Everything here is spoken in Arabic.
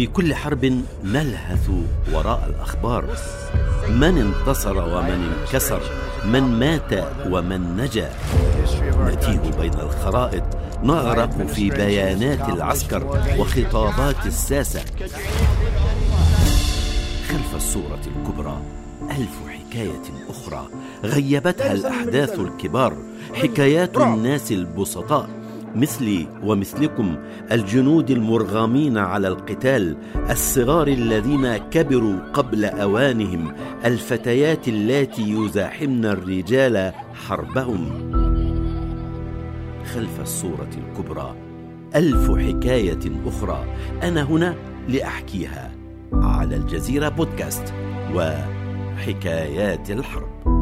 في كل حرب نلهث وراء الأخبار. من انتصر ومن انكسر من مات ومن نجا. نتيه بين الخرائط. نغرق في بيانات العسكر وخطابات الساسة. خلف الصورة الكبرى ألف حكاية أخرى غيبتها الأحداث الكبار حكايات الناس البسطاء. مثلي ومثلكم الجنود المرغمين على القتال الصغار الذين كبروا قبل أوانهم الفتيات اللاتي يزاحمن الرجال حربهم. خلف الصورة الكبرى ألف حكاية أخرى أنا هنا لأحكيها على الجزيرة بودكاست وحكايات الحرب.